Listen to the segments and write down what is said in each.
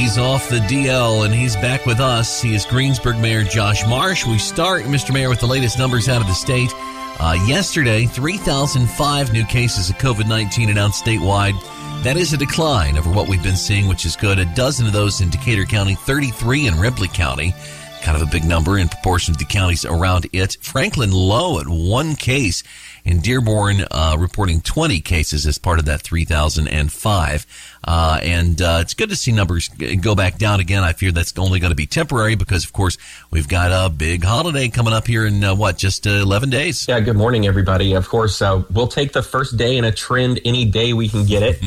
off the DL, and he's back with us. He is Greensburg Mayor Josh Marsh. We start, Mr. Mayor, with the latest numbers out of the state. Uh, yesterday, 3,005 new cases of COVID 19 announced statewide. That is a decline over what we've been seeing, which is good. A dozen of those in Decatur County, 33 in Ripley County. Kind of a big number in proportion to the counties around it. Franklin low at one case and Dearborn, uh, reporting 20 cases as part of that 3,005. Uh, and uh, it's good to see numbers go back down again. I fear that's only going to be temporary because, of course, we've got a big holiday coming up here in uh, what, just uh, 11 days? Yeah, good morning, everybody. Of course, uh, we'll take the first day in a trend any day we can get it.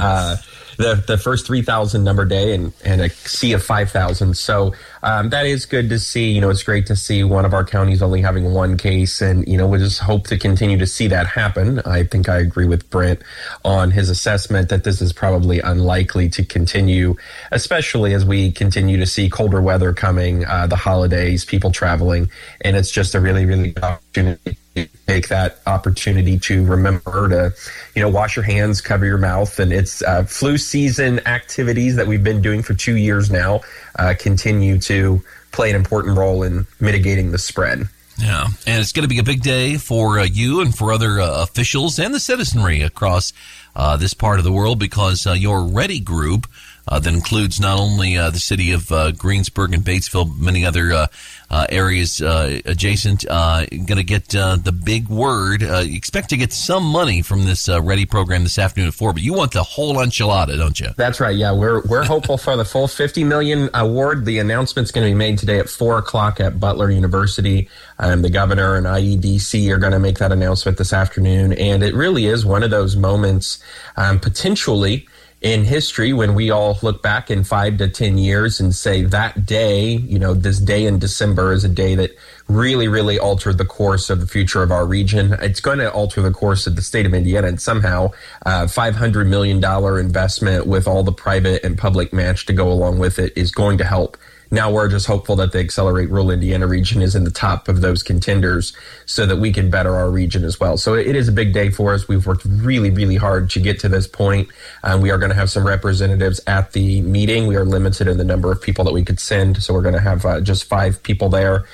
The the first three thousand number day and and a sea of five thousand. So um, that is good to see. You know, it's great to see one of our counties only having one case, and you know, we just hope to continue to see that happen. I think I agree with Brent on his assessment that this is probably unlikely to continue, especially as we continue to see colder weather coming, uh, the holidays, people traveling, and it's just a really really good opportunity take that opportunity to remember to, you know, wash your hands, cover your mouth, and it's uh, flu season activities that we've been doing for two years now uh, continue to play an important role in mitigating the spread. Yeah, and it's going to be a big day for uh, you and for other uh, officials and the citizenry across uh, this part of the world because uh, your READI group uh, that includes not only uh, the city of uh, Greensburg and Batesville, many other uh, uh, areas adjacent. going to get the big word. expect to get some money from this READI program this afternoon at four, but you want the whole enchilada, don't you? That's right. Yeah, we're we're hopeful for the full fifty million award. The announcement's going to be made today at four o'clock at Butler University. Um, the governor and IEDC are going to make that announcement this afternoon, and it really is one of those moments, um, potentially in history when we all look back in five to 10 years and say that day, you know, this day in December is a day that really, really altered the course of the future of our region. It's going to alter the course of the state of Indiana and somehow uh, $500 million investment with all the private and public match to go along with it is going to help now we're just hopeful that the Accelerate Rural Indiana region is in the top of those contenders so that we can better our region as well. So it is a big day for us. We've worked really, really hard to get to this point. Um, we are going to have some representatives at the meeting. We are limited in the number of people that we could send. So we're going to have uh, just five people there.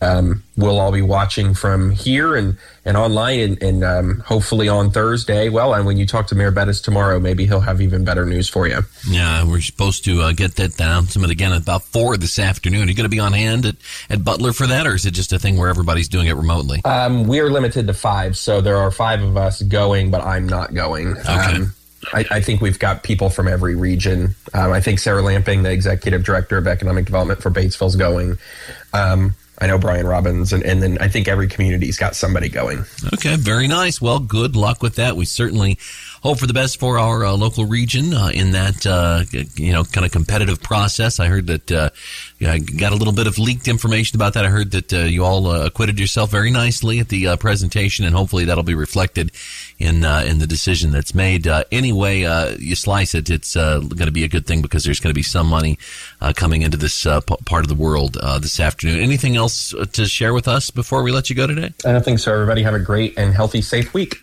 Um, we'll all be watching from here and, and online and, and um, hopefully on Thursday. Well, and when you talk to Mayor Bettice tomorrow, maybe he'll have even better news for you. Yeah, we're supposed to uh, get that down. announcement again about four this afternoon. Are you going to be on hand at, at Butler for that, or is it just a thing where everybody's doing it remotely? Um, we're limited to five, so there are five of us going, but I'm not going. Okay. Um, I, I, think we've got people from every region. Um, I think Sarah Lamping, the executive director of economic development for Batesville's going. Um, I know Brian Robbins, and, and then I think every community's got somebody going. Okay, very nice. Well, good luck with that. We certainly hope for the best for our uh, local region uh, in that uh, you know kind of competitive process. I heard that uh, I got a little bit of leaked information about that. I heard that uh, you all uh, acquitted yourself very nicely at the presentation, and hopefully that'll be reflected in in the decision that's made. anyway, you slice it, it's going to be a good thing because there's going to be some money coming into this p- part of the world this afternoon. Anything else to share with us before we let you go today? I don't think so. Everybody have a great and healthy, safe week.